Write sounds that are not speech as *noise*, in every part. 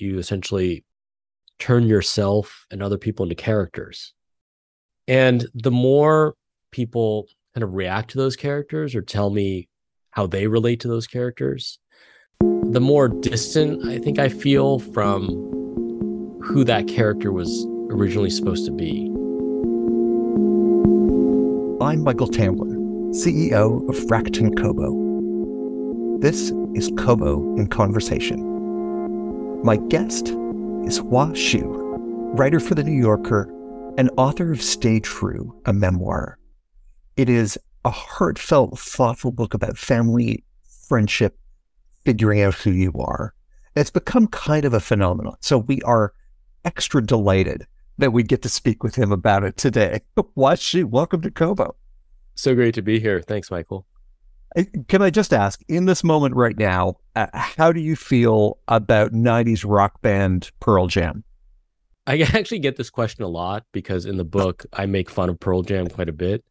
you essentially turn yourself and other people into characters. And the more people kind of react to those characters or tell me how they relate to those characters, the more distant I think I feel from who that character was originally supposed to be. I'm Michael Tamblyn, CEO of Rakuten Kobo. This is Kobo in Conversation. My guest is Hua Hsu, writer for The New Yorker and author of Stay True, a memoir. It is a heartfelt, thoughtful book about family, friendship, figuring out who you are. It's become kind of a phenomenon. So we are extra delighted that we get to speak with him about it today. *laughs* Hua Hsu, welcome to Kobo. So great to be here. Thanks, Michael. Can I just ask, in this moment right now, uh, how do you feel about 90s rock band Pearl Jam? I *laughs* actually get this question a lot because in the book, I make fun of Pearl Jam quite a bit.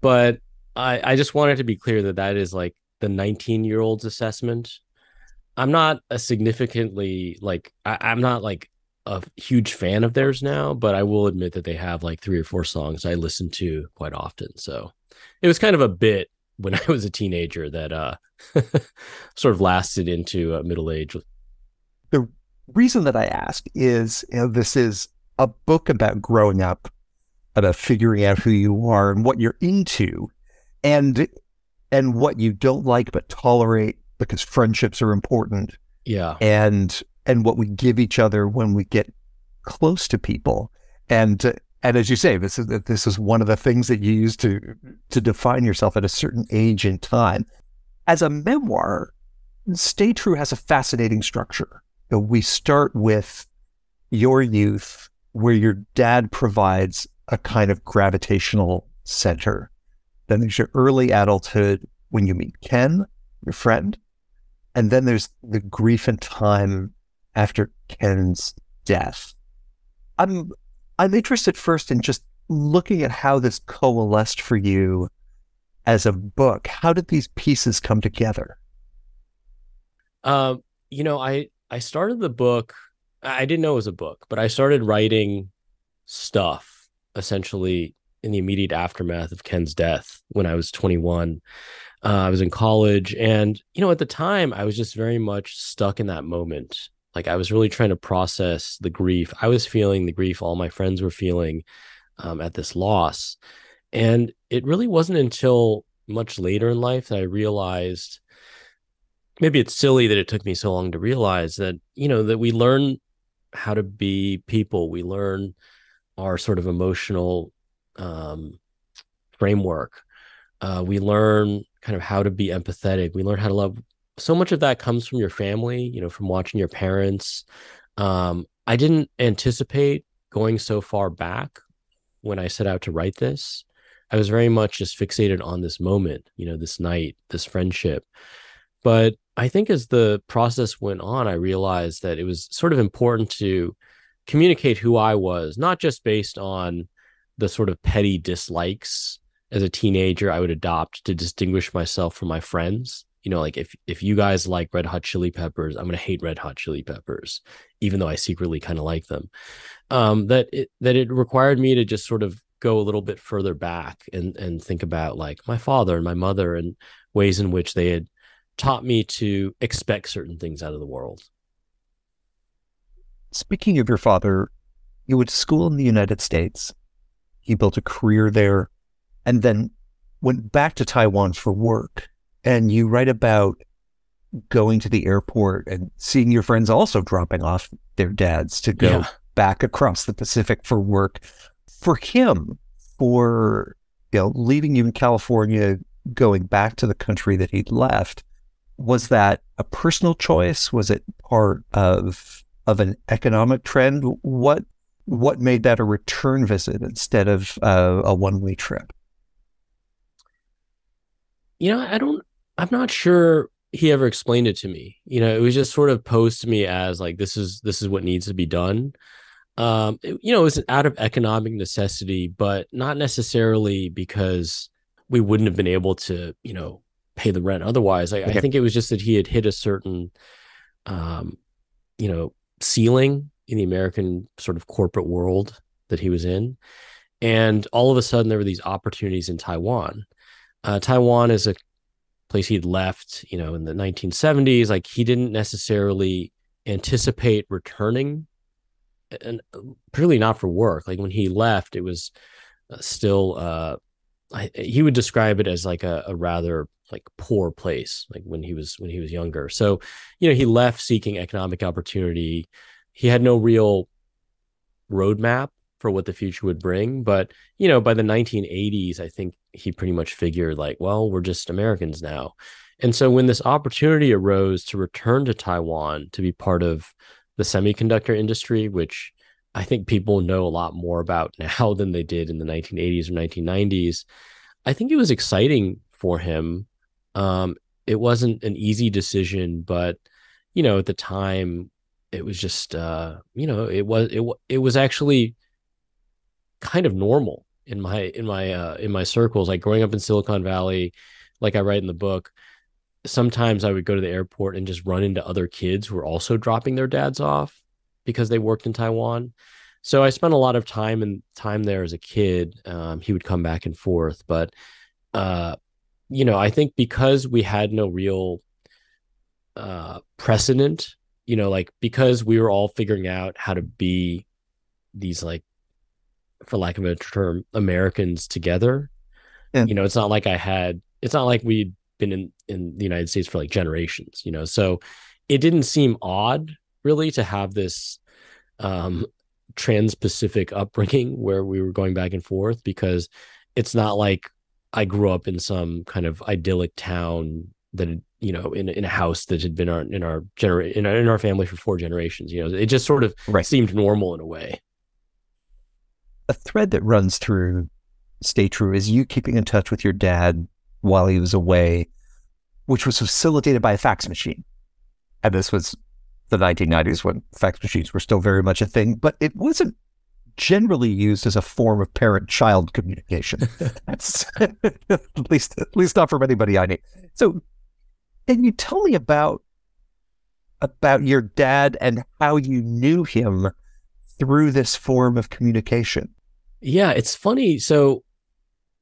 But I, I just wanted to be clear that that is like the 19 year old's assessment. I'm not a significantly like, I, I'm not like a huge fan of theirs now, but I will admit that they have like three or four songs I listen to quite often. So it was kind of a bit when *laughs* I was a teenager that uh *laughs* sort of lasted into uh, middle age. The reason that I ask is you know, this is a book about growing up, about figuring out who you are and what you're into, and and what you don't like but tolerate because friendships are important. Yeah, and and what we give each other when we get close to people, and and as you say, this is this is one of the things that you use to to define yourself at a certain age in time. As a memoir, Stay True has a fascinating structure. We start with your youth, where your dad provides a kind of gravitational center. Then there's your early adulthood when you meet Ken, your friend. And then there's the grief and time after Ken's death. I'm I'm interested first in just looking at how this coalesced for you as a book. How did these pieces come together? Um, you know, I I started the book. I didn't know it was a book, but I started writing stuff essentially in the immediate aftermath of Ken's death when I was 21. Uh, I was in college, and you know, at the time, I was just very much stuck in that moment like I was really trying to process the grief. I was feeling the grief all my friends were feeling um, at this loss. And it really wasn't until much later in life that I realized maybe it's silly that it took me so long to realize that, you know, that we learn how to be people, we learn our sort of emotional um, framework. Uh, we learn kind of how to be empathetic. We learn how to love so much of that comes from your family, you know, from watching your parents. Um, I didn't anticipate going so far back when I set out to write this. I was very much just fixated on this moment, you know, this night, this friendship. But I think as the process went on, I realized that it was sort of important to communicate who I was, not just based on the sort of petty dislikes as a teenager I would adopt to distinguish myself from my friends, you know like if if you guys like red hot chili peppers i'm going to hate red hot chili peppers even though i secretly kind of like them. Um that it that it required me to just sort of go a little bit further back and and think about like my father and my mother and ways in which they had taught me to expect certain things out of the world. Speaking of your father you went to school in the united states. He built a career there and then went back to taiwan for work and you write about going to the airport and seeing your friends also dropping off their dads to go yeah. back across the Pacific for work. For him, for you know, leaving you in California, going back to the country that he'd left, was that a personal choice? Was it part of of an economic trend? What what made that a return visit instead of uh, a one way trip? You know, I don't I'm not sure he ever explained it to me. You know, it was just sort of posed to me as like this is this is what needs to be done. Um, it, you know, it was out of economic necessity, but not necessarily because we wouldn't have been able to, you know, pay the rent otherwise. I, I think it was just that he had hit a certain, um, you know, ceiling in the American sort of corporate world that he was in. And all of a sudden, there were these opportunities in Taiwan. Uh, Taiwan is a place he'd left, you know, in the 1970s. Like he didn't necessarily anticipate returning, and particularly not for work. Like when he left, it was uh, still. Uh, I, he would describe it as like a, a rather like poor place, like when he was when he was younger. So, you know, he left seeking economic opportunity. He had no real roadmap for what the future would bring. But, you know, by the 1980s, I think he pretty much figured like, well, we're just Americans now. And so when this opportunity arose to return to Taiwan to be part of the semiconductor industry, which I think people know a lot more about *laughs* now than they did in the 1980s or 1990s, I think it was exciting for him. Um, it wasn't an easy decision, but you know, at the time, it was just uh, you know, it was it it was actually kind of normal in my in my uh, in my circles. Like growing up in Silicon Valley, like I write in the book, sometimes I would go to the airport and just run into other kids who were also dropping their dads off because they worked in Taiwan. So I spent a lot of time and time there as a kid. Um, he would come back and forth, but uh, you know, I think because we had no real uh, precedent, you know, like because we were all figuring out how to be these like for lack of a term, Americans together. Yeah. You know, it's not like I had, it's not like we'd been in, in the United States for like generations, you know, so it didn't seem odd really to have this um, trans Pacific upbringing where we were going back and forth because it's not like I grew up in some kind of idyllic town that you know in in a house that had been our, in our genera- in our, in our family for four generations you know it just sort of right. seemed normal in a way a thread that runs through Stay True is you keeping in touch with your dad while he was away, which was facilitated by a fax machine. And this was the 1990s when fax machines were still very much a thing, but it wasn't generally used as a form of parent-child communication. *laughs* That's at least at least not from anybody I know. So, can you tell me about about your dad and how you knew him through this form of communication? Yeah, it's funny. So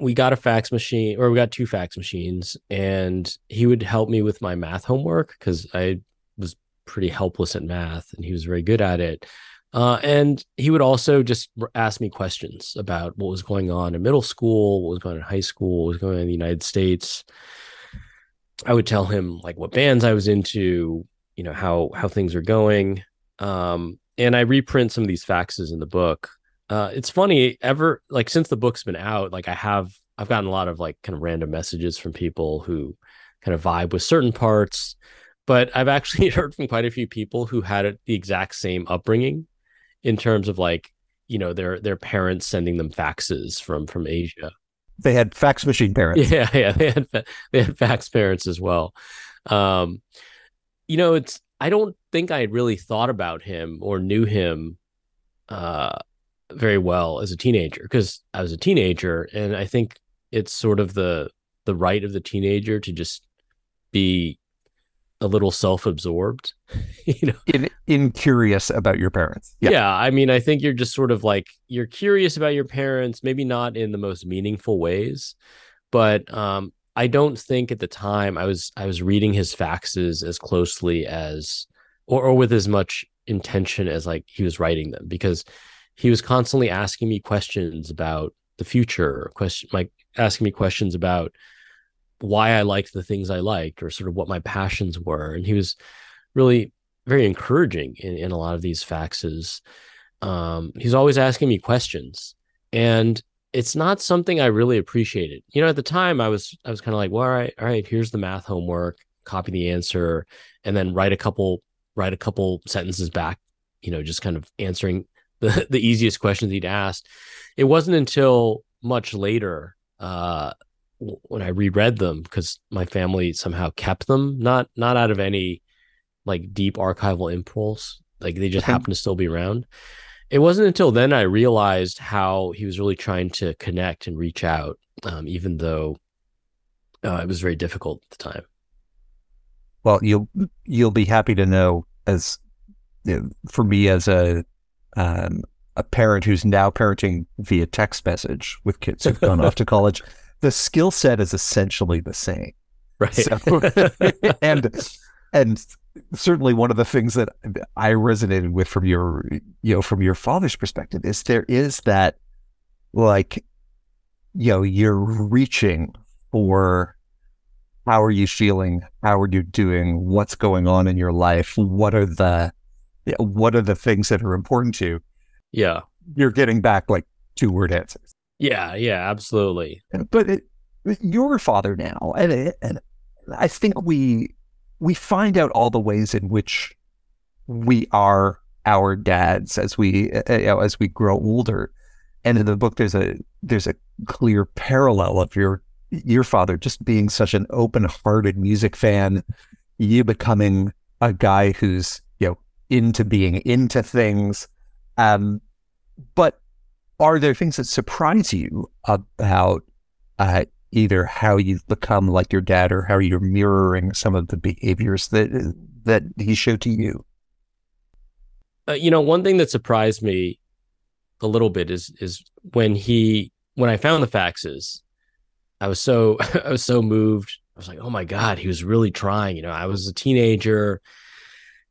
we got a fax machine, or we got two fax machines, and he would help me with my math homework because I was pretty helpless at math, and he was very good at it. Uh, and he would also just ask me questions about what was going on in middle school, what was going on in high school, what was going on in the United States. I would tell him like what bands I was into, you know how how things are going. Um, and I reprint some of these faxes in the book uh, it's funny ever like since the book's been out, like I have I've gotten a lot of like kind of random messages from people who kind of vibe with certain parts, but I've actually *laughs* heard from quite a few people who had the exact same upbringing in terms of like you know their their parents sending them faxes from from Asia. They had fax machine parents. *laughs* Yeah, yeah, they had they had fax parents as well. Um, you know, it's I don't think I had really thought about him or knew him uh very well as a teenager because I was a teenager, and I think it's sort of the the right of the teenager to just be a little self-absorbed *laughs* you know in, in curious about your parents yeah. yeah i mean i think you're just sort of like you're curious about your parents maybe not in the most meaningful ways but um i don't think at the time i was i was reading his faxes as closely as or, or with as much intention as like he was writing them because he was constantly asking me questions about the future, question like asking me questions about why I liked the things I liked or sort of what my passions were. And he was really very encouraging in, in a lot of these faxes. Um, he's always asking me questions. And it's not something I really appreciated. You know, at the time I was I was kind of like, well, all right, all right, here's the math homework, copy the answer, and then write a couple write a couple sentences back, you know, just kind of answering *laughs* the, the easiest questions he'd asked. It wasn't until much later uh, when I reread them because my family somehow kept them, not not out of any like deep archival impulse, like they just happened to still be around. It wasn't until then I realized how he was really trying to connect and reach out, um, even though uh, it was very difficult at the time. Well, you'll you'll be happy to know as for me as a um, a parent who's now parenting via text message with kids who've gone off to *laughs* college, the skill set is essentially the same. Right. So, *laughs* and and certainly one of the things that I resonated with from your you know from your father's perspective is there is that like you know you're reaching for how are you feeling how are you doing what's going on in your life what are the what are the things that are important to you? Yeah. You're getting back like two word answers. Yeah yeah absolutely. But it, your father now and and I think we we find out all the ways in which we are our dads as we you know, as we grow older. And in the book, there's a there's a clear parallel of your your father just being such an open-hearted music fan, you becoming a guy who's into being into things. Um, but are there things that surprise you about uh, either how you've become like your dad or how you're mirroring some of the behaviors that that he showed to you. Uh, you know, one thing that surprised me a little bit is is when he when I found the faxes, I was so *laughs* I was so moved. I was like, "Oh my god, he was really trying." You know, I was a teenager.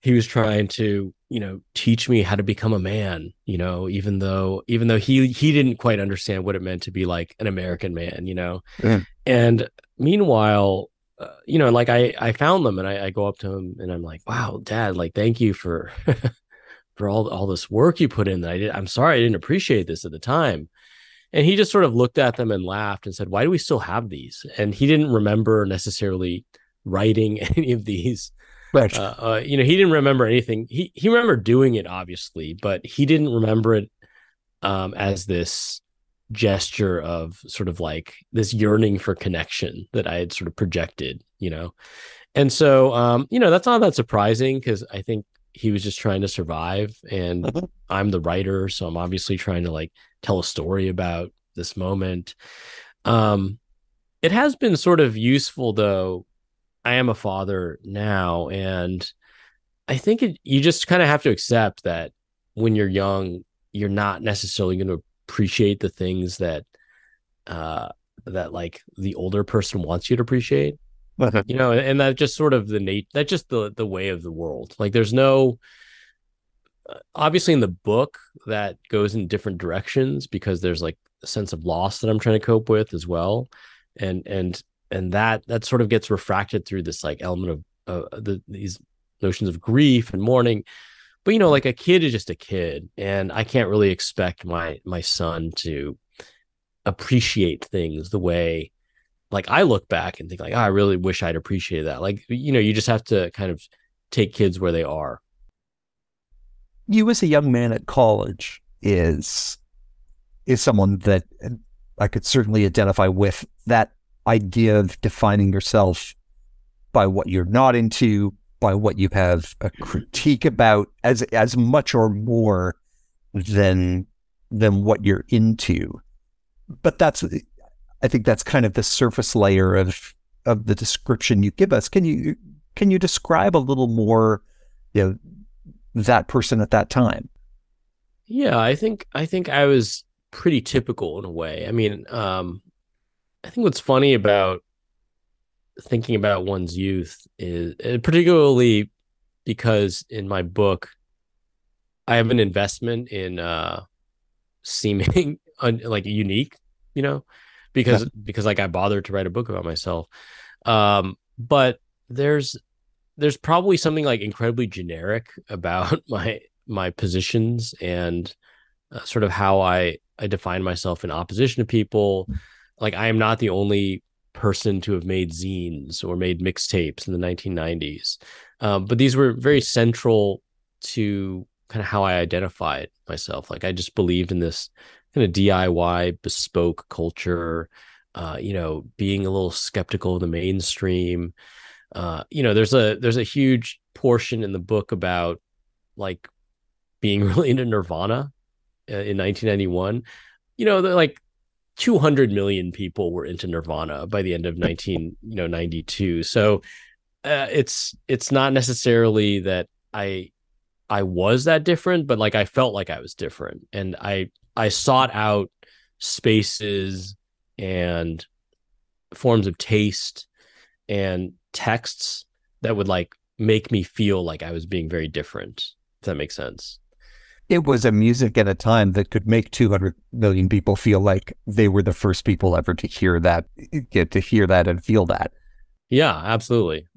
He was trying to you know teach me how to become a man you know even though even though he he didn't quite understand what it meant to be like an american man you know? Yeah. and meanwhile uh, you know like i i found them and I, I go up to him and i'm like wow dad like thank you for *laughs* for all all this work you put in that i did i'm sorry i didn't appreciate this at the time. And he just sort of looked at them and laughed and said why do we still have these? And he didn't remember necessarily writing *laughs* any of these Right. Uh, uh, you know, he didn't remember anything. He he remembered doing it, obviously, but he didn't remember it um, as this gesture of sort of like this yearning for connection that I had sort of projected, you know. And so, um, you know, that's not that surprising because I think he was just trying to survive, and mm-hmm. I'm the writer, so I'm obviously trying to like tell a story about this moment. Um, it has been sort of useful though I am a father now, and I think it, you just kind of have to accept that when you're young, you're not necessarily going to appreciate the things that uh, that like the older person wants you to appreciate. *laughs* You know, and that just sort of the nat that just the the way of the world. Like there's no uh, obviously in the book that goes in different directions because there's like a sense of loss that I'm trying to cope with as well. And and and that that sort of gets refracted through this like element of uh, the, these notions of grief and mourning. But you know like a kid is just a kid and i can't really expect my my son to appreciate things the way like i look back and think like oh, i really wish i'd appreciate that. Like you know you just have to kind of take kids where they are. You as a young man at college is is someone that i could certainly identify with that idea of defining yourself by what you're not into, by what you have a critique about, as as much or more than than what you're into. But that's I think that's kind of the surface layer of of the description you give us. Can you can you describe a little more, you know, that person at that time? Yeah, I think I think I was pretty typical in a way. I mean, um, I think what's funny about thinking about one's youth is particularly because in my book I have an investment in uh seeming *laughs* un- like unique, you know, because yeah. because like I bothered to write a book about myself. Um but there's there's probably something like incredibly generic *laughs* about my my positions and uh, sort of how I I define myself in opposition to people like I am not the only person to have made zines or made mixtapes in the 1990s. Um, but these were very central to kind of how I identified myself. Like I just believed in this kind of DIY bespoke culture, uh, you know, being a little skeptical of the mainstream. Uh, you know, there's a there's a huge portion in the book about like being *laughs* really into Nirvana uh, in 1991. You know, like 200 million people were into Nirvana by the end of 19 you know 92 so uh, it's it's not necessarily that I I was that different, but like I felt like I was different. And I I sought out spaces and forms of taste and texts that would like make me feel like I was being very different, if that makes sense. It was a music at a time that could make 200 million people feel like they were the first people ever to hear that, get to hear that and feel that. Yeah, absolutely.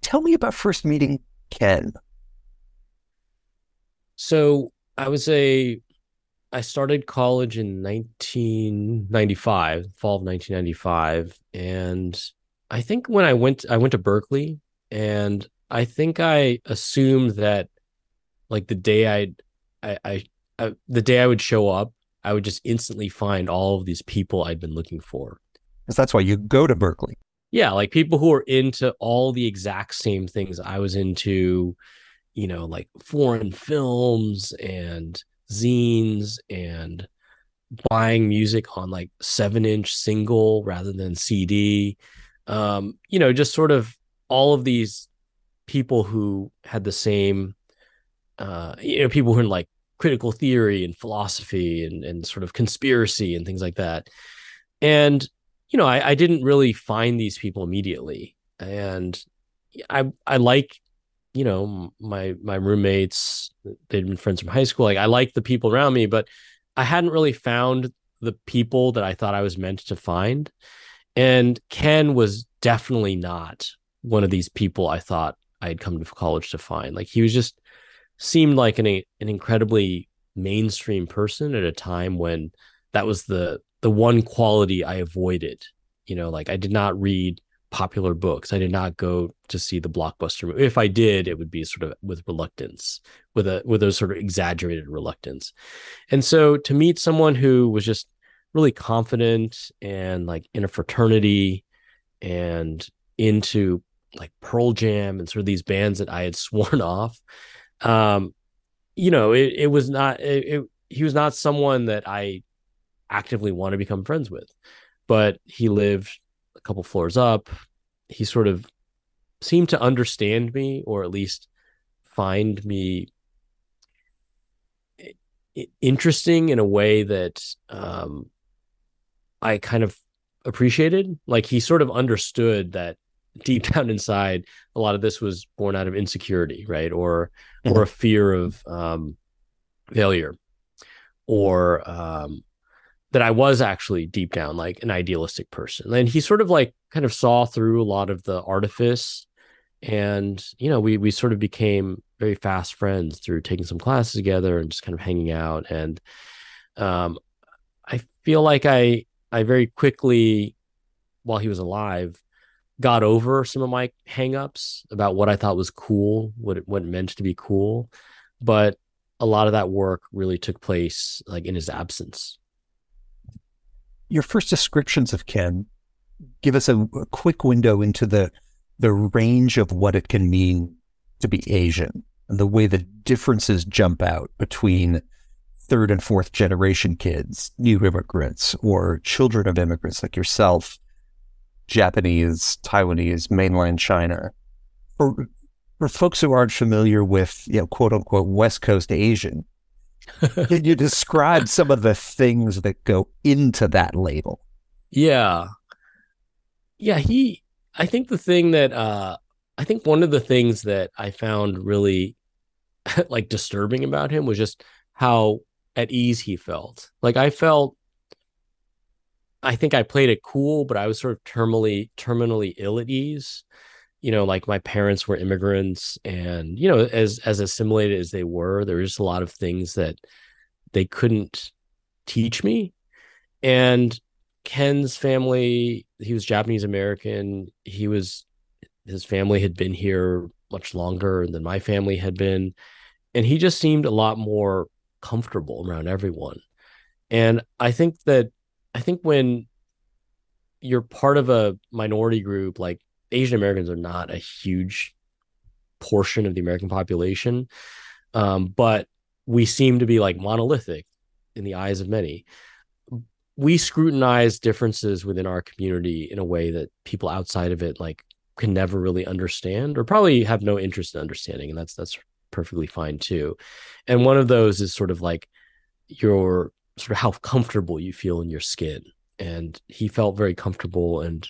Tell me about first meeting Ken. So I was a I started college in 1995, fall of 1995, and I think when I went I went to berkeley and I think I assumed that like the day I'd I, I, I the day I would show up, I would just instantly find all of these people I'd been looking for. Because that's why you go to Berkeley. Yeah, like people who are into all the exact same things I was into, you know, like foreign films and zines and buying music on like seven inch single rather than CD. Um, you know, just sort of all of these people who had the same, uh, you know, people who are in like critical theory and philosophy and, and sort of conspiracy and things like that. And, you know, I, I didn't really find these people immediately. And I, I like you know my my roommates they'd been friends from high school like i like the people around me but i hadn't really found the people that i thought i was meant to find and ken was definitely not one of these people i thought i had come to college to find like he was just seemed like an an incredibly mainstream person at a time when that was the the one quality i avoided you know like i did not read popular books. I did not go to see the blockbuster movie. If I did, it would be sort of with reluctance, with a with a sort of exaggerated reluctance. And so to meet someone who was just really confident and like in a fraternity and into like Pearl Jam and sort of these bands that I had *laughs* sworn off, um, you know, it, it was not it, it, he was not someone that I actively want to become friends with, but he lived a couple floors up. He sort of seemed to understand me, or at least find me interesting in a way that um, I kind of appreciated. Like he sort of understood that deep *laughs* down inside, a lot of this was born out of insecurity, right, or mm-hmm. or a fear of um, failure, or um, that I was actually deep down like an idealistic person. And he sort of like kind of saw through a lot of the artifice and you know, we we sort of became very fast friends through taking some classes together and just kind of hanging out and um I feel like I I very quickly while he was alive got over some of my hangups about what I thought was cool, what it what it meant to be cool, but a lot of that work really took place like in his absence. Your first descriptions of Ken give us a, a quick window into the the range of what it can mean to be Asian and the way the differences jump out between third and fourth generation kids, new immigrants, or children of immigrants like yourself, Japanese, Taiwanese, mainland China. For, for folks who aren't familiar with, you know, quote unquote, West Coast Asian, *laughs* can you describe some of the things that go into that label? Yeah. Yeah, he I think the thing that uh I think one of the things that I found really *laughs* like disturbing about him was just how at ease he felt. Like I felt I think I played it cool, but I was sort of terminally terminally ill at ease. You know like my parents were immigrants and you know as as assimilated as they were there was a lot of things that they couldn't teach me. And ken's family he was japanese american. He was his family had been here much longer than my family had been. And he just seemed a lot more comfortable around everyone. And i think that i think when you're part of a minority group like Asian Americans are not a huge portion of the American population, um, but we seem to be like monolithic in the eyes of many. We scrutinize differences within our community in a way that people outside of it like can never really understand or probably have no interest in understanding, and that's that's perfectly fine too. And one of those is sort of like your sort of how comfortable you feel in your skin. And he felt very comfortable and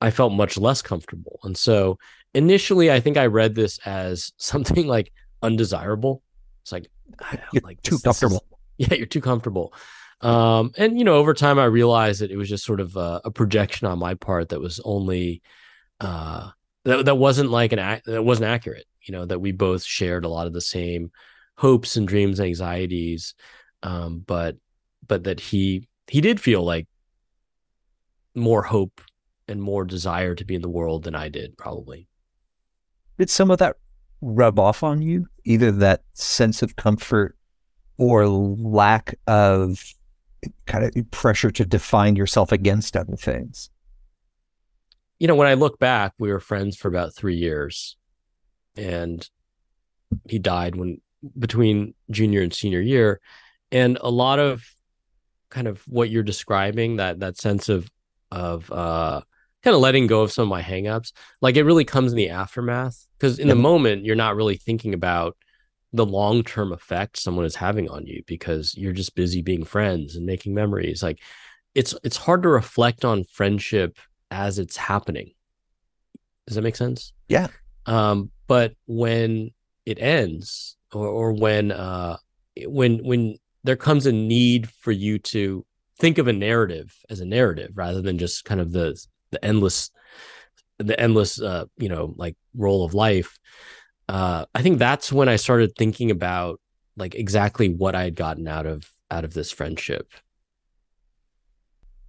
I felt much less comfortable. And so initially I think I read this as *laughs* something like undesirable. It's like *laughs* you're like too this, comfortable. This *laughs* is, yeah, you're too comfortable. Um, and you know, over time I realized that it was just sort of a, a projection on my part that was only uh that, that wasn't like an act that wasn't accurate you know that we both shared a lot of the same hopes and dreams and anxieties um, but but that he he did feel like more hope and more desire to be in the world than I did probably. Did some of that rub off on you? Either that sense of comfort or lack of kind of pressure to define yourself against other things? You know, when I look back, we were friends for about three years, and he died when between junior and senior year, and a lot of kind of what you're describing that that sense of of uh kind of letting go of some of my hangups like it really comes in the aftermath because in the moment you're not really thinking about the long-term effect someone is having on you because you're just busy being friends and making memories like it's it's hard to reflect on friendship as it's happening. Does that make sense? Yeah. Um, but when it ends, or, or when uh, when when there comes a need for you to think of a narrative as a narrative rather than just kind of the the endless the endless uh, you know like role of life. Uh, i think that's when i started thinking about like exactly what i had gotten out of out of this friendship.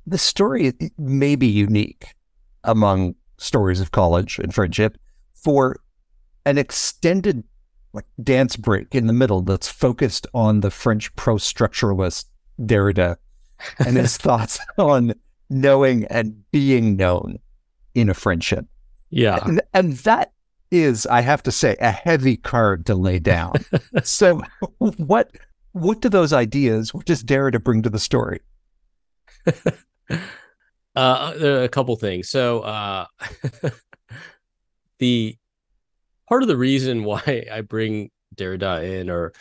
The story may be unique among stories of college and friendship for an extended like dance break in the middle that's focused on the French post-structuralist Derrida and his *laughs* thoughts on knowing and being known in a friendship. Yeah. And, and that is, I have to say, a heavy card to lay down. *laughs* so what what do those ideas, what does Derrida bring to the story? *laughs* uh, a couple things. So uh, the part of the reason *laughs* why I bring Derrida in, or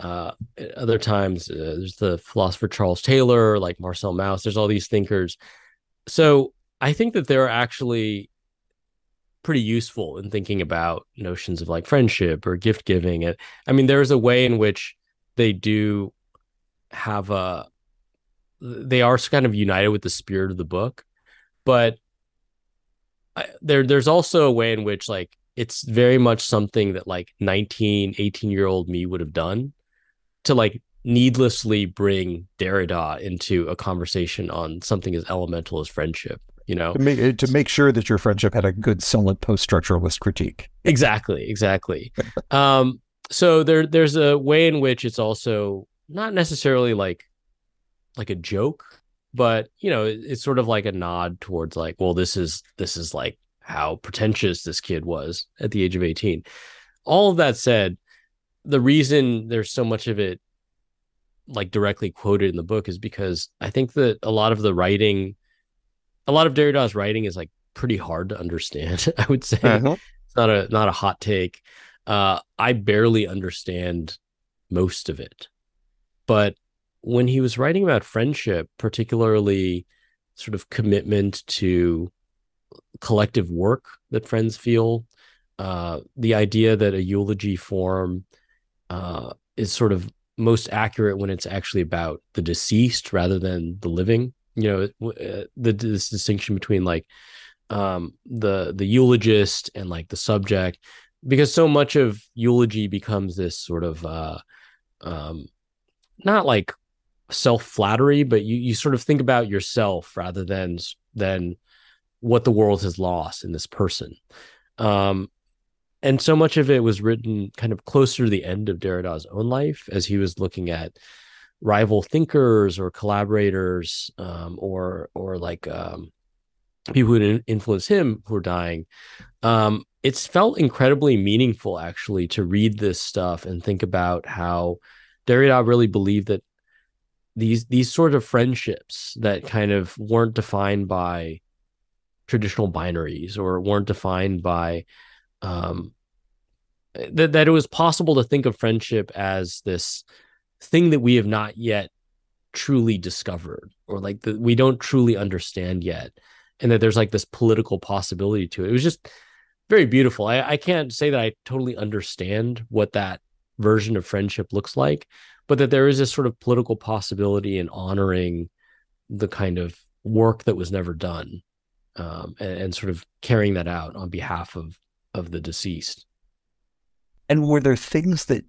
uh, other times, uh, there's the philosopher Charles Taylor, like Marcel Mauss. There's all these thinkers. So I think that they're actually pretty useful in thinking about notions of like friendship or gift giving. And I mean, there's a way in which they do have a they are kind of united with the spirit of the book, but I, there there's also a way in which like it's very much something that like 19 18 year old me would have done to like needlessly bring Derrida into a conversation on something as elemental as friendship you know? To make, to make sure that your friendship had a good solid post-structuralist critique. Exactly exactly. *laughs* Um so there there's a way in which it's also not necessarily like like a joke, but you know, it's sort of like a nod towards like, well, this is this is like how pretentious this kid was at the age of 18. All of that said, the reason there's so much of it like directly quoted in the book is because I think that a lot of the writing, a lot of Derrida's writing is like pretty hard to understand. *laughs* I would say uh-huh. it's not a not a hot take. Uh, I barely understand most of it, but when he was writing about friendship, particularly sort of commitment to collective work that friends feel, uh, the idea that a eulogy form uh, is sort of most accurate when it's actually about the deceased rather than the living. You know, uh, the this distinction between like um, the the eulogist and like the subject, because so much of eulogy becomes this sort of uh, um, not like self flattery, but you you sort of think about yourself rather than than what the world has lost in this person. Um, and so much of it was written kind of closer to the end of Derrida's own life as he was looking at rival thinkers or collaborators um, or or like um, people who influence him who are dying. Um, it's felt incredibly meaningful actually to read this stuff and think about how Derrida really believed that these these sort of friendships that kind of weren't defined by traditional binaries or weren't defined by um that, that it was possible to think of friendship as this thing that we have not yet truly discovered or like that we don't truly understand yet and that there's like this political possibility to it. It was just very beautiful. I, I can't say that i totally understand what that version of friendship looks like but that there is this sort of political possibility in honoring the kind of work that was never done um, and, and sort of carrying that out on behalf of of the deceased and were there things that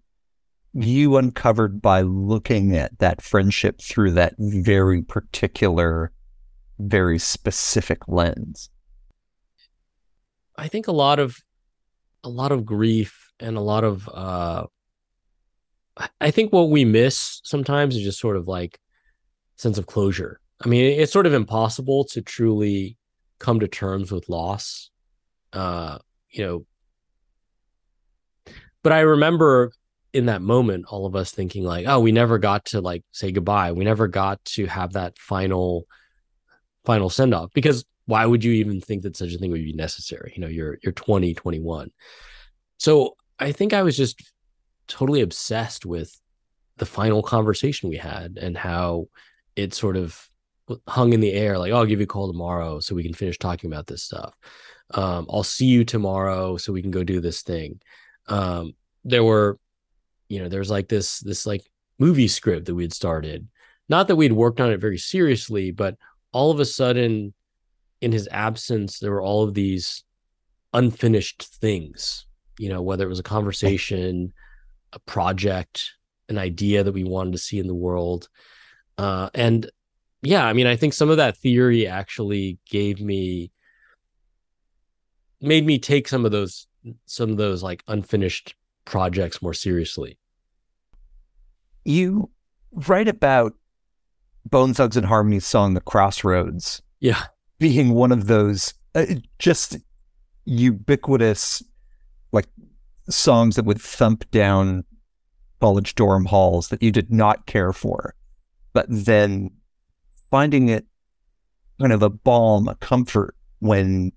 you uncovered by looking at that friendship through that very particular, very specific lens? I think a lot of a lot of grief and a lot of uh I think what we miss sometimes is just sort of like sense of closure. I mean, it's sort of impossible to truly come to terms with loss. Uh, you know, but I remember in that moment, all of us thinking like, oh, we never got to like say goodbye. We never got to have that final, final send off because why would you even think that such a thing would be necessary? You know, you're, you're 20, 21. So I think I was just totally obsessed with the final conversation we had and how it sort of hung in the air like, oh, I'll give you a call tomorrow so we can finish talking about this stuff. Um, I'll see you tomorrow so we can go do this thing um, there were, you know, there's like this this like movie script that we had started. Not that we'd worked on it very seriously, but all of a sudden, in his absence, there were all of these unfinished things. You know, whether it was a conversation, a project, an idea that we wanted to see in the world, uh, and yeah, I mean, I think some of that theory actually gave me made me take some of those some of those like unfinished projects more seriously. You write about Bone Thugs and Harmony's song "The Crossroads," yeah, being one of those uh, just ubiquitous like songs that would thump down college dorm halls that you did not care for, but then finding it kind of a balm, a comfort when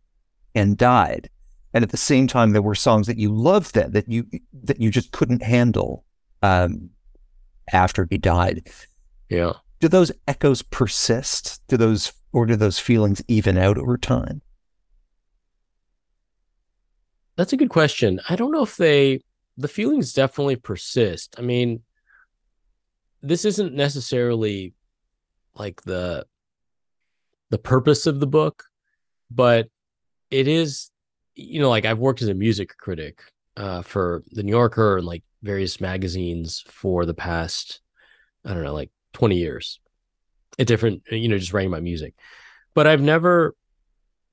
and died and at the same time there were songs that you loved that that you that you just couldn't handle um, after he died. Yeah. Do those echoes persist? Do those or do those feelings even out over time? That's a good question. I don't know if they the feelings definitely persist. I mean, this isn't necessarily like the the purpose of the book, but it is you know, like I've worked as a music critic uh, for the New Yorker and like various magazines for the past, I don't know, like 20 years at different, you know, just writing about music. But I've never,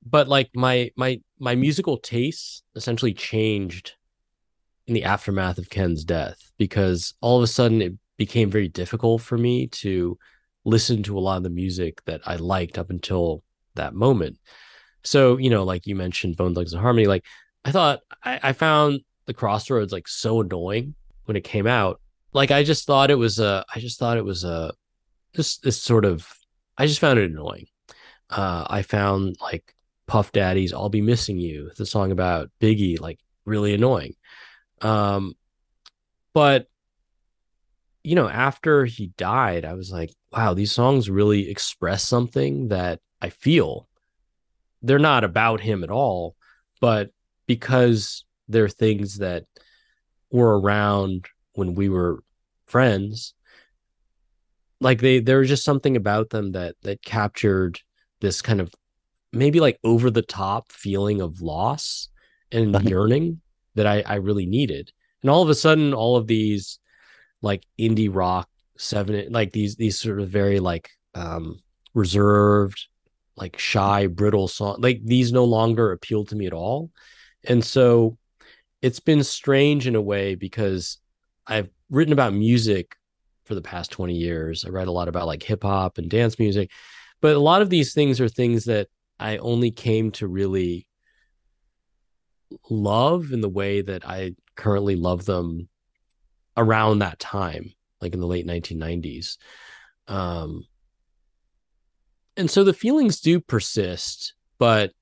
but like my, my, my musical tastes essentially changed in the aftermath of Ken's death because all of a sudden it became very difficult for me to listen to a lot of the music that I liked up until that moment. So, you know, like you mentioned Bone Thugs and Harmony, like I thought I, I found the crossroads like so annoying when it came out. Like I just thought it was a I just thought it was a this this sort of I just found it annoying. Uh I found like Puff Daddy's I'll Be Missing You, the song about Biggie, like really annoying. Um but you know, after he died, I was like, wow, these songs really express something that I feel they're not about him at all, but because they're things that were around when we were friends, like they there was just something about them that that captured this kind of maybe like over the top feeling of loss and yearning that I, I really needed. And all of a sudden, all of these like indie rock seven, like these these sort of very like um reserved like shy, brittle song. Like these no longer appeal to me at all. And so it's been strange in a way because I've written about music for the past 20 years. I write a lot about like hip hop and dance music. But a lot of these things are things that I only came to really love in the way that I currently love them around that time, like in the late 1990s. Um, and so the feelings do persist, but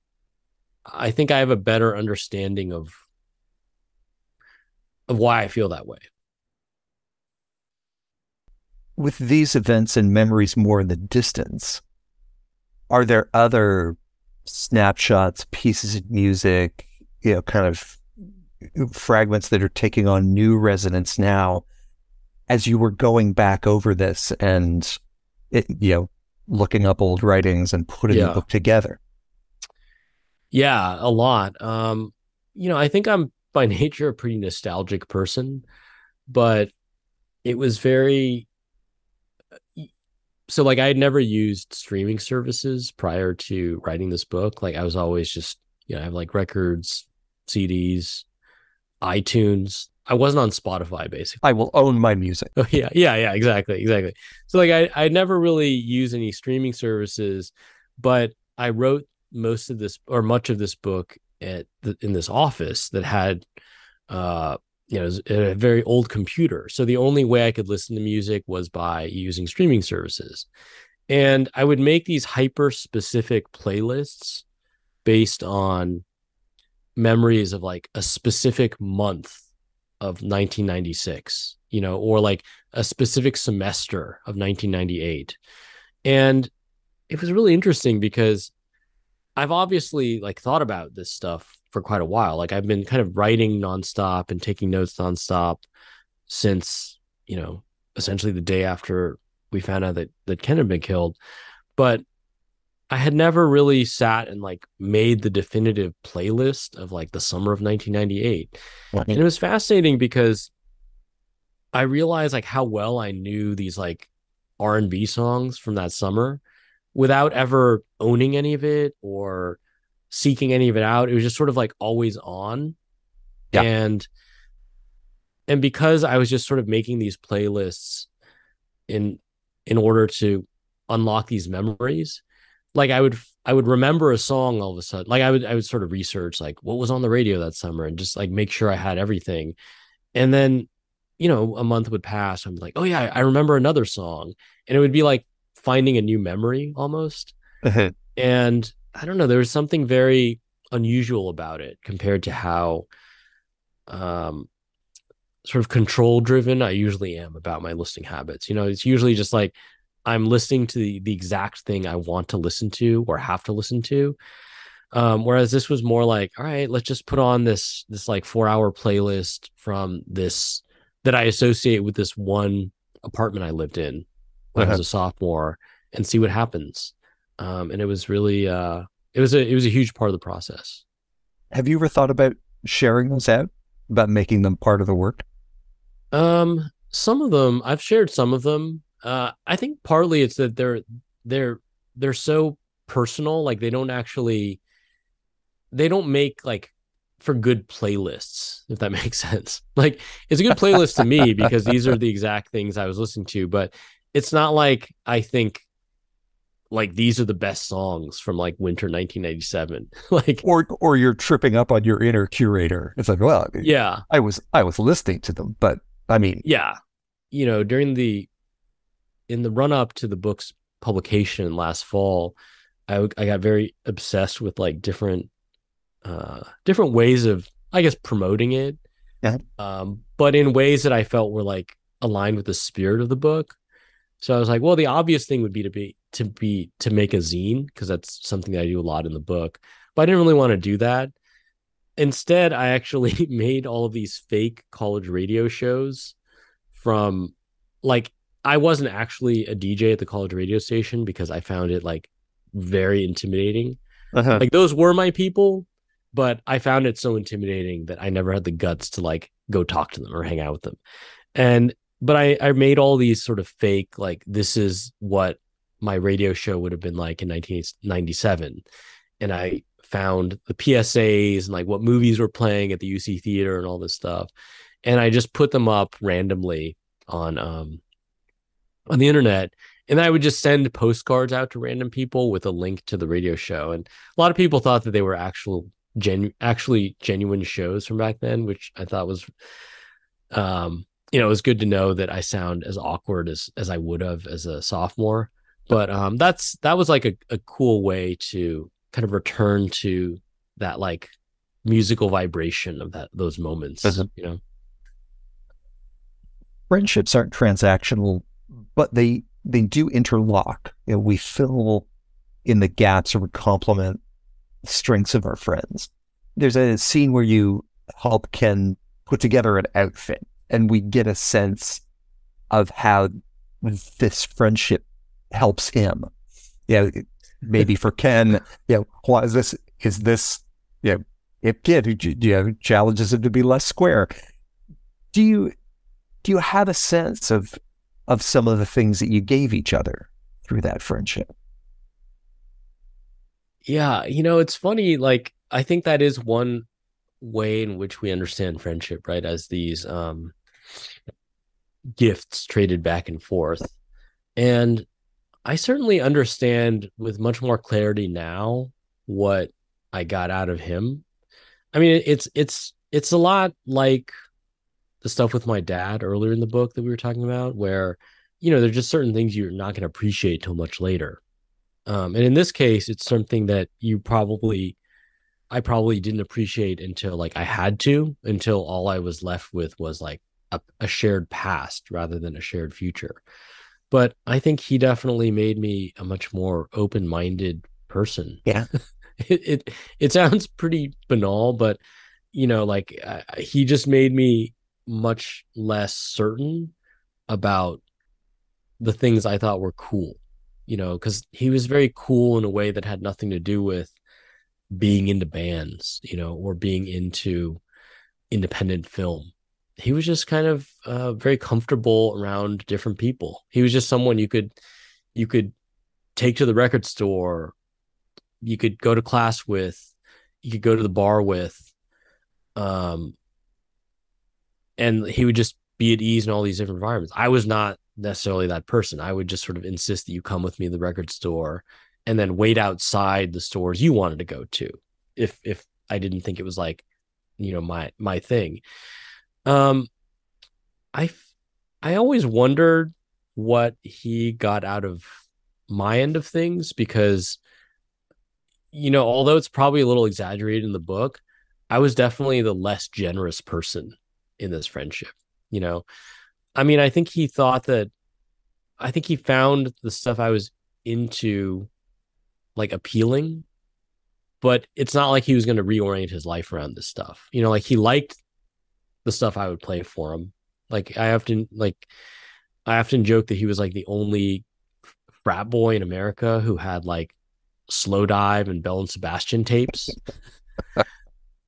I think I have a better understanding of of why I feel that way. With these events and memories more in the distance, are there other snapshots, pieces of music, you know, kind of fragments that are taking on new resonance now as you were going back over this and it, you know looking up old writings and putting yeah. the book together? Yeah a lot. Um you know i think i'm by *laughs* nature a pretty nostalgic person but it was very so like i had never used streaming services prior to writing this book. Like i was always just you know i have like records cds iTunes. I wasn't on Spotify basically. I will own my music. Oh *laughs* yeah, yeah, yeah, exactly, exactly. So like I I never really use any streaming services, but I wrote most of this or much of this book at the, in this office that had uh you know a very old computer. So the only way I could listen to music was by using streaming services. And I would make these hyper specific playlists based on memories of like a specific month of 1996, you know, or like a specific semester of 1998. And it was really interesting because I've obviously like thought about this stuff for quite a while. Like I've been kind of writing nonstop and taking notes nonstop since, you know, essentially the day after we found out that that Ken had been killed. But I had never really sat and like made the definitive playlist of like the summer of 1998. And it was fascinating because I realized like how well I knew these like R&B songs from that summer without ever owning any of it or seeking any of it out. It was just sort of like always on. Yeah. And and because I was just sort of making these playlists in in order to unlock these memories, like I would I would remember a song all of a sudden. Like I would I would sort of research like what was on the radio that summer and just like make sure I had everything. And then, you know, a month would pass. I'm like, oh yeah, I remember another song. And it would be like finding a new memory almost. Uh-huh. *laughs* and I don't know, there was something very unusual about it compared to how um sort of control driven I usually am about my listening habits. You know, it's usually just like I'm listening to the, the exact thing I want to listen to or have to listen to. Um, whereas this was more like, all right, let's just put on this this like four hour playlist from this that I associate with this one apartment I lived in when uh-huh. I was uh-huh. a sophomore and see what happens. Um, and it was really uh, it was a it was a huge part of the process. Have you ever thought about sharing those out, about making them part of the work? Um, some of them I've shared some of them. Uh, I think partly it's that they're they're they're so personal. Like they don't actually they don't make like for good playlists, if that *laughs* makes sense. Like it's a good playlist to me because these are the exact things I was listening to, but it's not like I think like these are the best songs from like winter 1997 *laughs* like or or you're tripping up on your inner curator it's like well yeah i was i was listening to them but i mean yeah you know during the in the run up to the book's publication last fall, I I got very obsessed with like different uh different ways of I guess promoting it. Yeah. Um, but in ways that I felt were like aligned with the spirit of the book. So I was like, well, the obvious thing would be to be to be to make a zine because that's something that I do a lot in the book. But I didn't really want to do that. Instead, I actually *laughs* made all of these fake college radio shows from like I wasn't actually a DJ at the college radio station because I found it like very intimidating. Uh-huh. Like those were my people, but I found it so intimidating that I never had the guts to like go talk to them or hang out with them. And but I I made all these sort of fake like this is what my radio show would have been like in 1997 and I found the PSAs and like what movies were playing at the UC theater and all this stuff and I just put them up randomly on um on the internet and I would just send postcards out to random people with a link to the radio show. And a lot of people thought that they were actual genu- actually genuine shows from back then, which I thought was um you know, it was good to know that I sound as awkward as as I would have as a sophomore. But um that's that was like a, a cool way to kind of return to that like musical vibration of that those moments, you know. friendships aren't transactional, but they they do interlock. We fill in the gaps or we complement strengths of our friends. There's a scene where you help Ken put together an outfit, and we get a sense of how this friendship helps him. Yeah, you know, maybe for Ken, you know, why is this? Is this, you know, if kid you know challenges him to be less square? Do you do you have a sense of of some of the things that you gave each other through that friendship? Yeah, you know, it's funny. Like, I think that is one way in which we understand friendship, right? As these um, gifts traded back and forth. And I certainly understand with much more clarity now what I got out of him. I mean, it's it's it's a lot like the stuff with my dad earlier in the book that we were talking about, where you know there's just certain things you're not going to appreciate till much later. Um, and in this case, it's something that you probably, I probably didn't appreciate until like I had to, until all I was left with was like a, a shared past rather than a shared future. But I think he definitely made me a much more open-minded person. Yeah. *laughs* it, it it sounds pretty banal, but you know, like uh, he just made me much less certain about the things I thought were cool, you know, because he was very cool in a way that had nothing to do with being into bands, you know, or being into independent film. He was just kind of uh, very comfortable around different people. He was just someone you could you could take to the record store, you could go to class with, you could go to the bar with, um, and he would just be at ease in all these different environments. I was not necessarily that person. I would just sort of insist that you come with me to the record store and then wait outside the stores you wanted to go to if if I didn't think it was like, you know, my my thing. Um I I always wondered what he got out of my end of things because you know, although it's probably a little exaggerated in the book, I was definitely the less generous person in this friendship. You know, I mean, I think he thought that, I think he found the stuff I was into like appealing, but it's not like he was going to reorient his life around this stuff. You know, like he liked the stuff I would play for him. Like I often like I often joke that he was like the only frat boy in America who had like Slowdive and Belle and Sebastian tapes *laughs*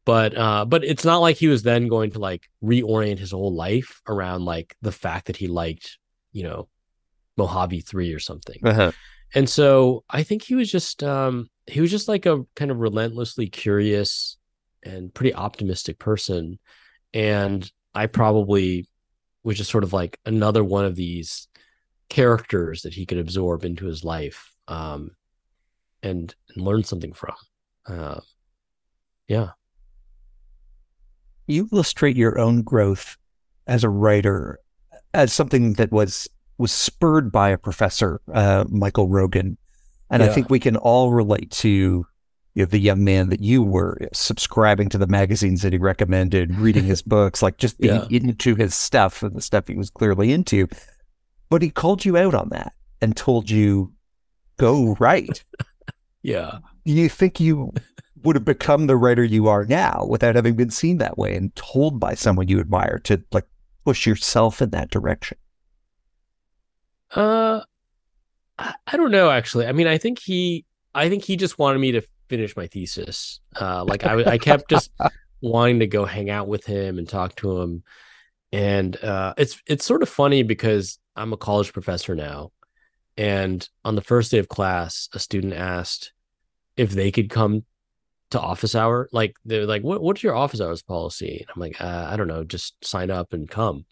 but uh but it's not like he was then going to like reorient his whole life around like the fact that he liked you know mojave 3 or something. Uh-huh. and so i think he was just um he was just like a kind of relentlessly curious and pretty optimistic person. And i probably was just sort of like another one of these characters that he could absorb into his life um and, and learn something from. Uh, yeah you illustrate your own growth as a writer as something that was was spurred by a professor, uh, Michael Rogin, and yeah. I think we can all relate to you know, the young man that you were subscribing to the magazines that he recommended, reading his *laughs* books, like just being yeah. into his stuff and the stuff he was clearly into. But he called you out on that and told you, go right. *laughs* yeah. Do you think you would have become the writer you are now without having been seen that way and told by someone you admire to like push yourself in that direction? Uh, I don't know. Actually, I mean, I think he, I think he just wanted me to finish my thesis. Uh, like I, I kept just *laughs* wanting to go hang out with him and talk to him, and uh, it's it's sort of funny because I'm a college professor now, and on the first day of class, a student asked if they could come to office hour. Like they're like, what what's your office hours policy? And I'm like, uh, I don't know, just sign up and come.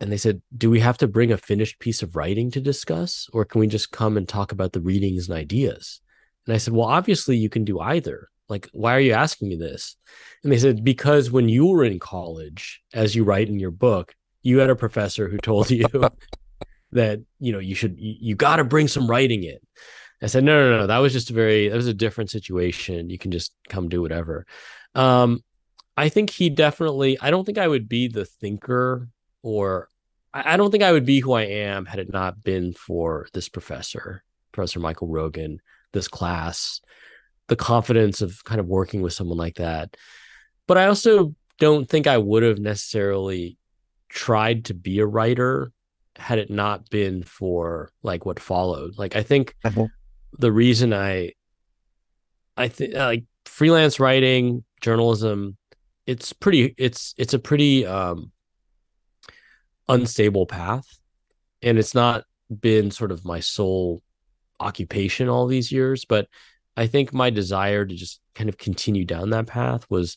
And they said, Do we have to bring a finished piece of writing to discuss? Or can we just come and talk about the readings and ideas? And I said, Well, obviously you can do either. Like, why are you asking me this? And they said, Because when you were in college, as you write in your book, you had a professor who told *laughs* you that, you know, you should, you, you got to bring some writing in. I said, no, no, no, that was just a very, that was a different situation. You can just come do whatever. Um, I think he definitely, I don't think I would be the thinker or I don't think I would be who I am had it not been for this professor, Professor Michael Rogin, this class, the confidence of kind of working with someone like that. But I also don't think I would have necessarily tried to be a writer had it not been for like what followed. Like I think uh-huh. The reason I I think like freelance writing, journalism, it's pretty it's it's a pretty um unstable path. And it's not been sort of my sole occupation all these years but i think my desire to just kind of continue down that path was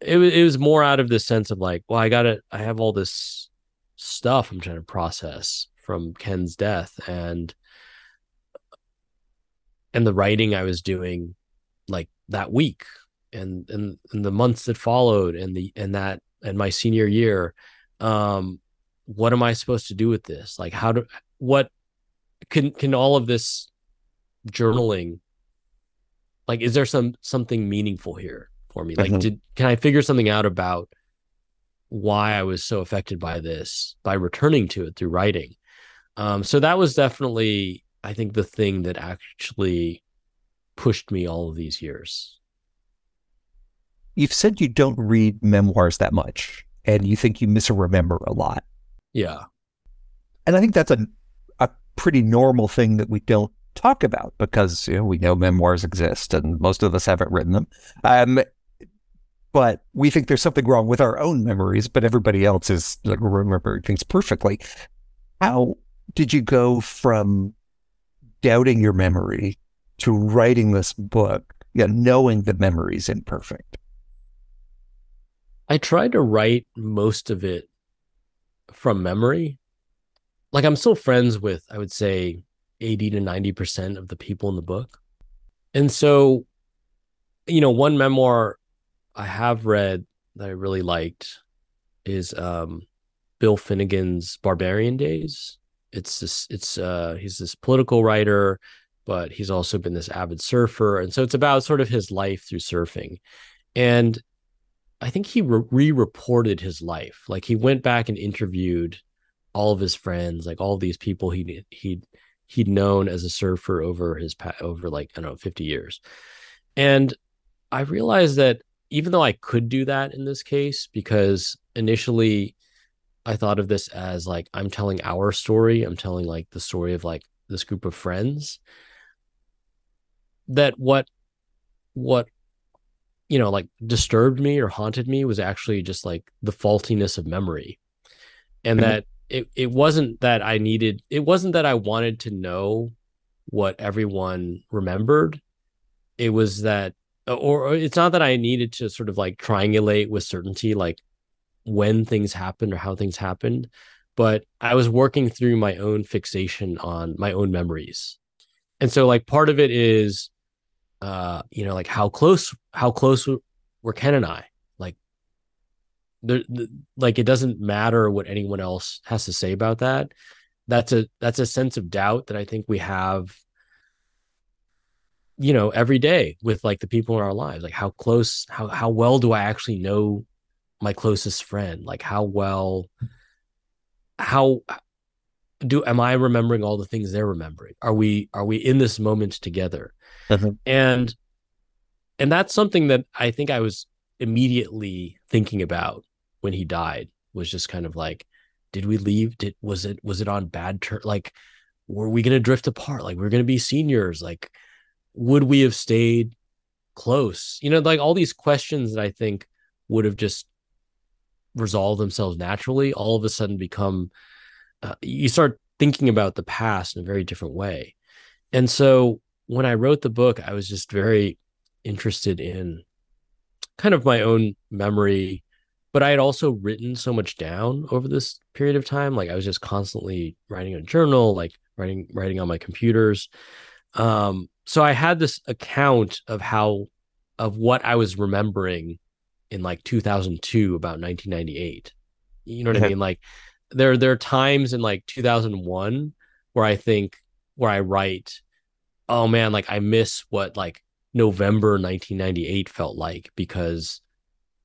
it was it was more out of the sense of like well i got to i have all this stuff i'm trying to process from ken's death. And and the writing i was doing like that week and and, and the months that followed and the and that and my senior year um what am I supposed to do with this? Like, how do what can can all of this journaling like is there some something meaningful here for me like mm-hmm. did can i figure something out about why i was so affected by this by returning to it through writing um so that was definitely i think the thing that actually pushed me all of these years you've said you don't read memoirs that much and you think you misremember a lot yeah. And I think that's a, a pretty normal thing that we don't talk about because you know, we know memoirs exist and most of us haven't written them. Um, but we think there's something wrong with our own memories, but everybody else is like remembering things perfectly. How did you go from doubting your memory to writing this book, yeah, knowing the memory's imperfect? I tried to write most of it from memory, like I'm still friends with, I would say, 80 to 90% of the people in the book. And so, you know, one memoir I have read that I really liked is um, Bill Finnegan's Barbarian Days. It's this, it's, uh, he's this political writer, but he's also been this avid surfer. And so it's about sort of his life through surfing. And I think he re reported his life. Like he went back and interviewed all of his friends, like all these people he he he'd known as a surfer over his over like I don't know 50 years. And I realized that even though I could do that in this case because initially I thought of this as like I'm telling our story, I'm telling like the story of like this group of friends that what what you know, like disturbed me or haunted me was actually just like the faultiness of memory. And mm-hmm. that it, it wasn't that I needed, it wasn't that I wanted to know what everyone remembered. It was that, or, or it's not that I needed to sort of like triangulate with certainty, like when things happened or how things happened, but I was working through my own fixation on my own memories. And so, like, part of it is uh, you know, like how close, how close were Ken and I? Like, there, the, like it doesn't matter what anyone else has to say about that. That's a that's a sense of doubt that I think we have, you know, every day with like the people in our lives. Like, how close, how how well do I actually know my closest friend? Like, how well, how do am I remembering all the things they're remembering? Are we are we in this moment together? Uh-huh. And and that's something that I think I was immediately thinking about when he died was just kind of like did we leave did was it was it on bad terms like were we going to drift apart like we are going to be seniors like would we have stayed close you know like all these questions that i think would have just resolved themselves naturally all of a sudden become uh, you start thinking about the past in a very different way and so when I wrote the book, I was just very interested in kind of my own memory, but I had also written so much down over this period of time. Like I was just constantly writing a journal, like writing writing on my computers. Um, so I had this account of how of what I was remembering in like 2002 about 1998. You know what I mean? Like there there are times in like 2001 where I think where I write oh man, like I miss what like November 1998 felt like because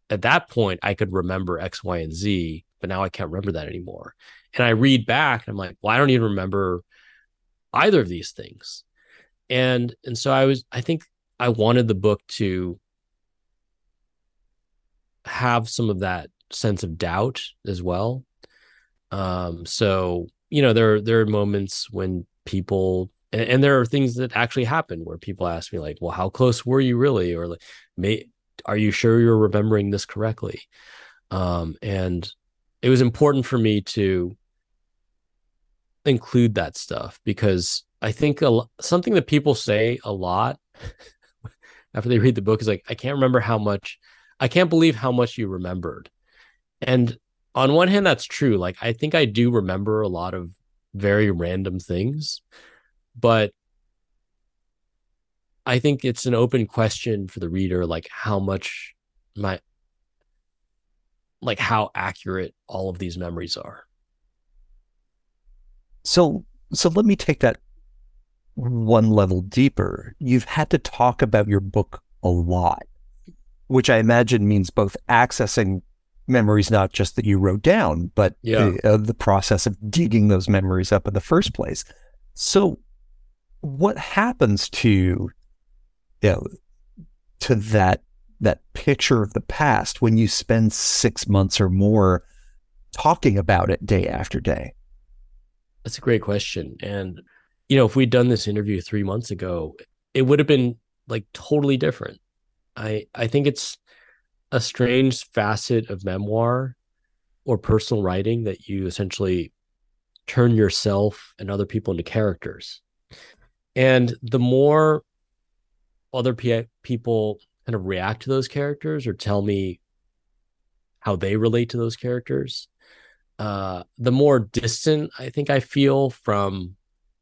at that point I could remember X, Y, and Z, but now I can't remember that anymore. And I read back and I'm like, well, I don't even remember either of these things. And and so I was I think I wanted the book to have some of that sense of doubt as well. Um, so you know, there there are moments when people and, and, there are things that actually happen where people ask me like, "Well, how close were you really?" or like, "May are you sure you're remembering this correctly?" Um, and it was important for me to include that stuff because I think a, something that people say a lot *laughs* after they read the book is like, I can't remember how much, I can't believe how much you remembered. And on one hand, that's true. Like, I think I do remember a lot of very random things, but I think it's an open question for the reader, like how much my, like how accurate all of these memories are. So, so let me take that one level deeper. You've had to talk about your book a lot, which I imagine means both accessing memories, not just that you wrote down, but yeah. the, uh, the process of digging those memories up in the first place. So, what happens to you know, to that that picture of the past when you spend six months or more talking about it day after day? That's a great question. And, you know, if we'd done this interview three months ago, it would have been like totally different. I I think it's a strange facet of memoir or personal writing that you essentially turn yourself and other people into characters. And the more other pe- people kind of react to those characters or tell me how they relate to those characters, uh, the more distant I think I feel from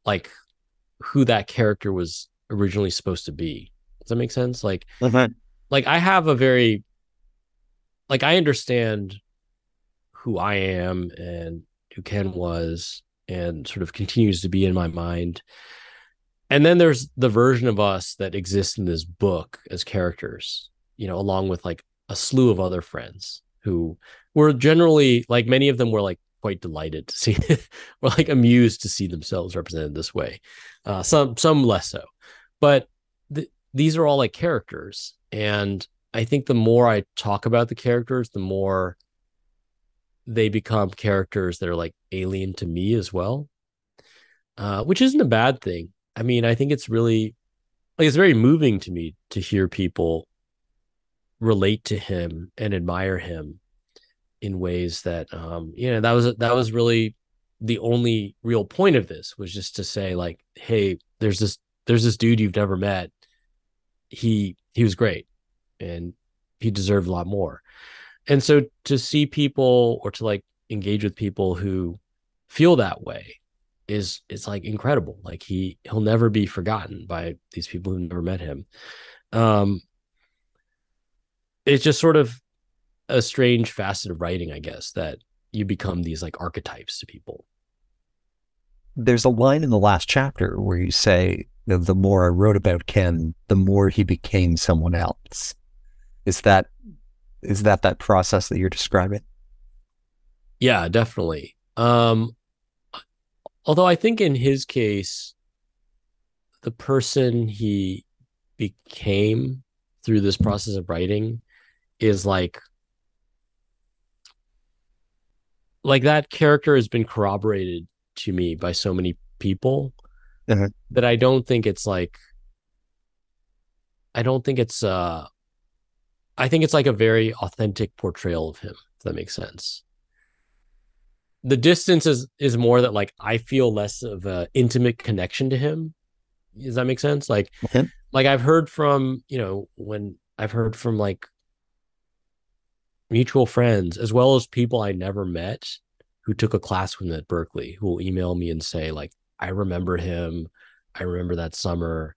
like who that character was originally supposed to be. Does that make sense? Like, mm-hmm. Like I have a very, like I understand who I am and who Ken was, and sort of continues to be in my mind. And then there's the version of us that exists in this book as characters, you know, along with like a slew of other friends who were generally like many of them were like quite delighted to see *laughs* were like amused to see themselves represented this way uh, some some less so but th- these are all like characters. And i think the more i talk about the characters the more they become characters that are like alien to me as well uh, which isn't a bad thing. I mean i think it's really like it's very moving to me to hear people relate to him and admire him in ways that um you know that was that was really the only real point of this was just to say like hey there's this there's this dude you've never met he he was great and he deserved a lot more. And so to see people or to like engage with people who feel that way is it's like incredible. Like he he'll never be forgotten by these people who never met him. Um it's just sort of a strange facet of writing, I guess, that you become these like archetypes to people. There's a line in the last chapter where you say, the more I wrote about Ken, the more he became someone else. Is that is that that process that you're describing? Yeah, definitely. Um although I think in his case the person he became through this process of writing is like like that character has been corroborated to me by so many people uh-huh. that I don't think it's like I don't think it's uh I think it's like a very authentic portrayal of him, if that makes sense. The distance is is more that like I feel less of a intimate connection to him. Does that make sense? Like okay. like I've heard from, you know, when I've heard from like mutual friends, as well as people I never met who took a class with him at Berkeley, who will email me and say, like, I remember him. I remember that summer.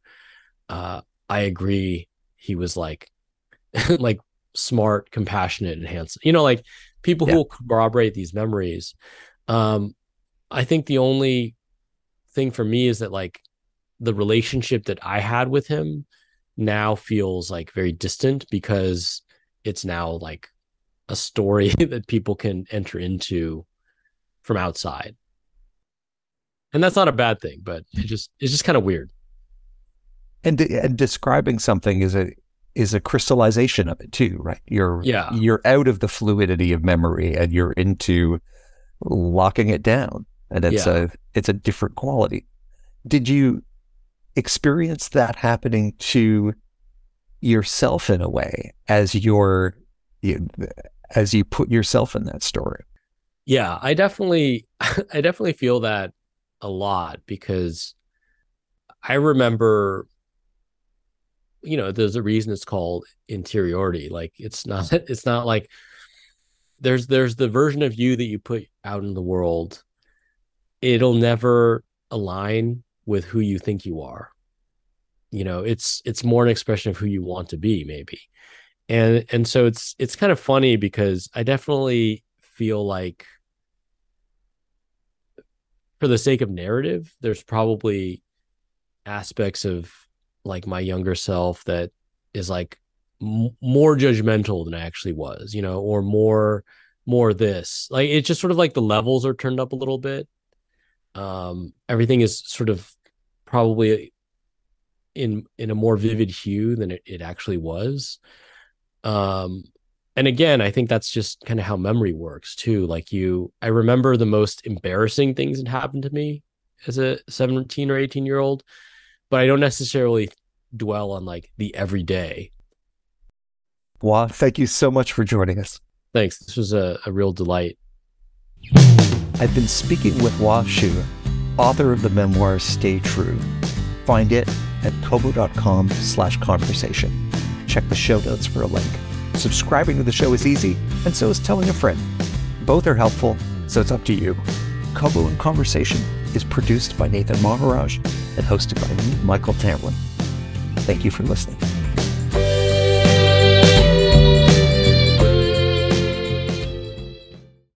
Uh, I agree. He was like, *laughs* like smart, compassionate, and handsome. You know, like people yeah. who will corroborate these memories. Um, I think the only thing for me is that like the relationship that I had with him now feels like very distant because it's now like a story *laughs* that people can enter into from outside. And that's not a bad thing, but it just it's just kind of weird. And and describing something is a is a crystallization of it too, right? You're yeah. you're out of the fluidity of memory and you're into locking it down. And it's yeah. a it's a different quality. Did you experience that happening to yourself in a way as your as you put yourself in that story. Yeah, I definitely *laughs* I definitely feel that a lot because I remember you know, there's a reason it's called interiority. Like it's not *laughs* it's not like there's there's the version of you that you put out in the world. It'll never align with who you think you are you know it's it's more an expression of who you want to be maybe and and so it's it's kind of funny because i definitely feel like for the sake of narrative there's probably aspects of like my younger self that is like m- more judgmental than i actually was you know or more more this. Like it's just sort of like the levels are turned up a little bit. Um everything is sort of probably in in a more vivid hue than it, it actually was. Um and again i think that's just kind of how memory works too like you i remember the most embarrassing things that happened to me as a 17 or 18 year old but i don't necessarily dwell on like the everyday Hua, thank you so much for joining us. Thanks. This was a, a real delight. I've been speaking with Hua Hsu, author of the memoir Stay True. Find it at kobo.com slash conversation. Check the show notes for a link. Subscribing to the show is easy, and so is telling a friend. Both are helpful, so it's up to you. Kobo in Conversation is produced by Nathan Maharaj and hosted by me, Michael Tamblyn. Thank you for listening.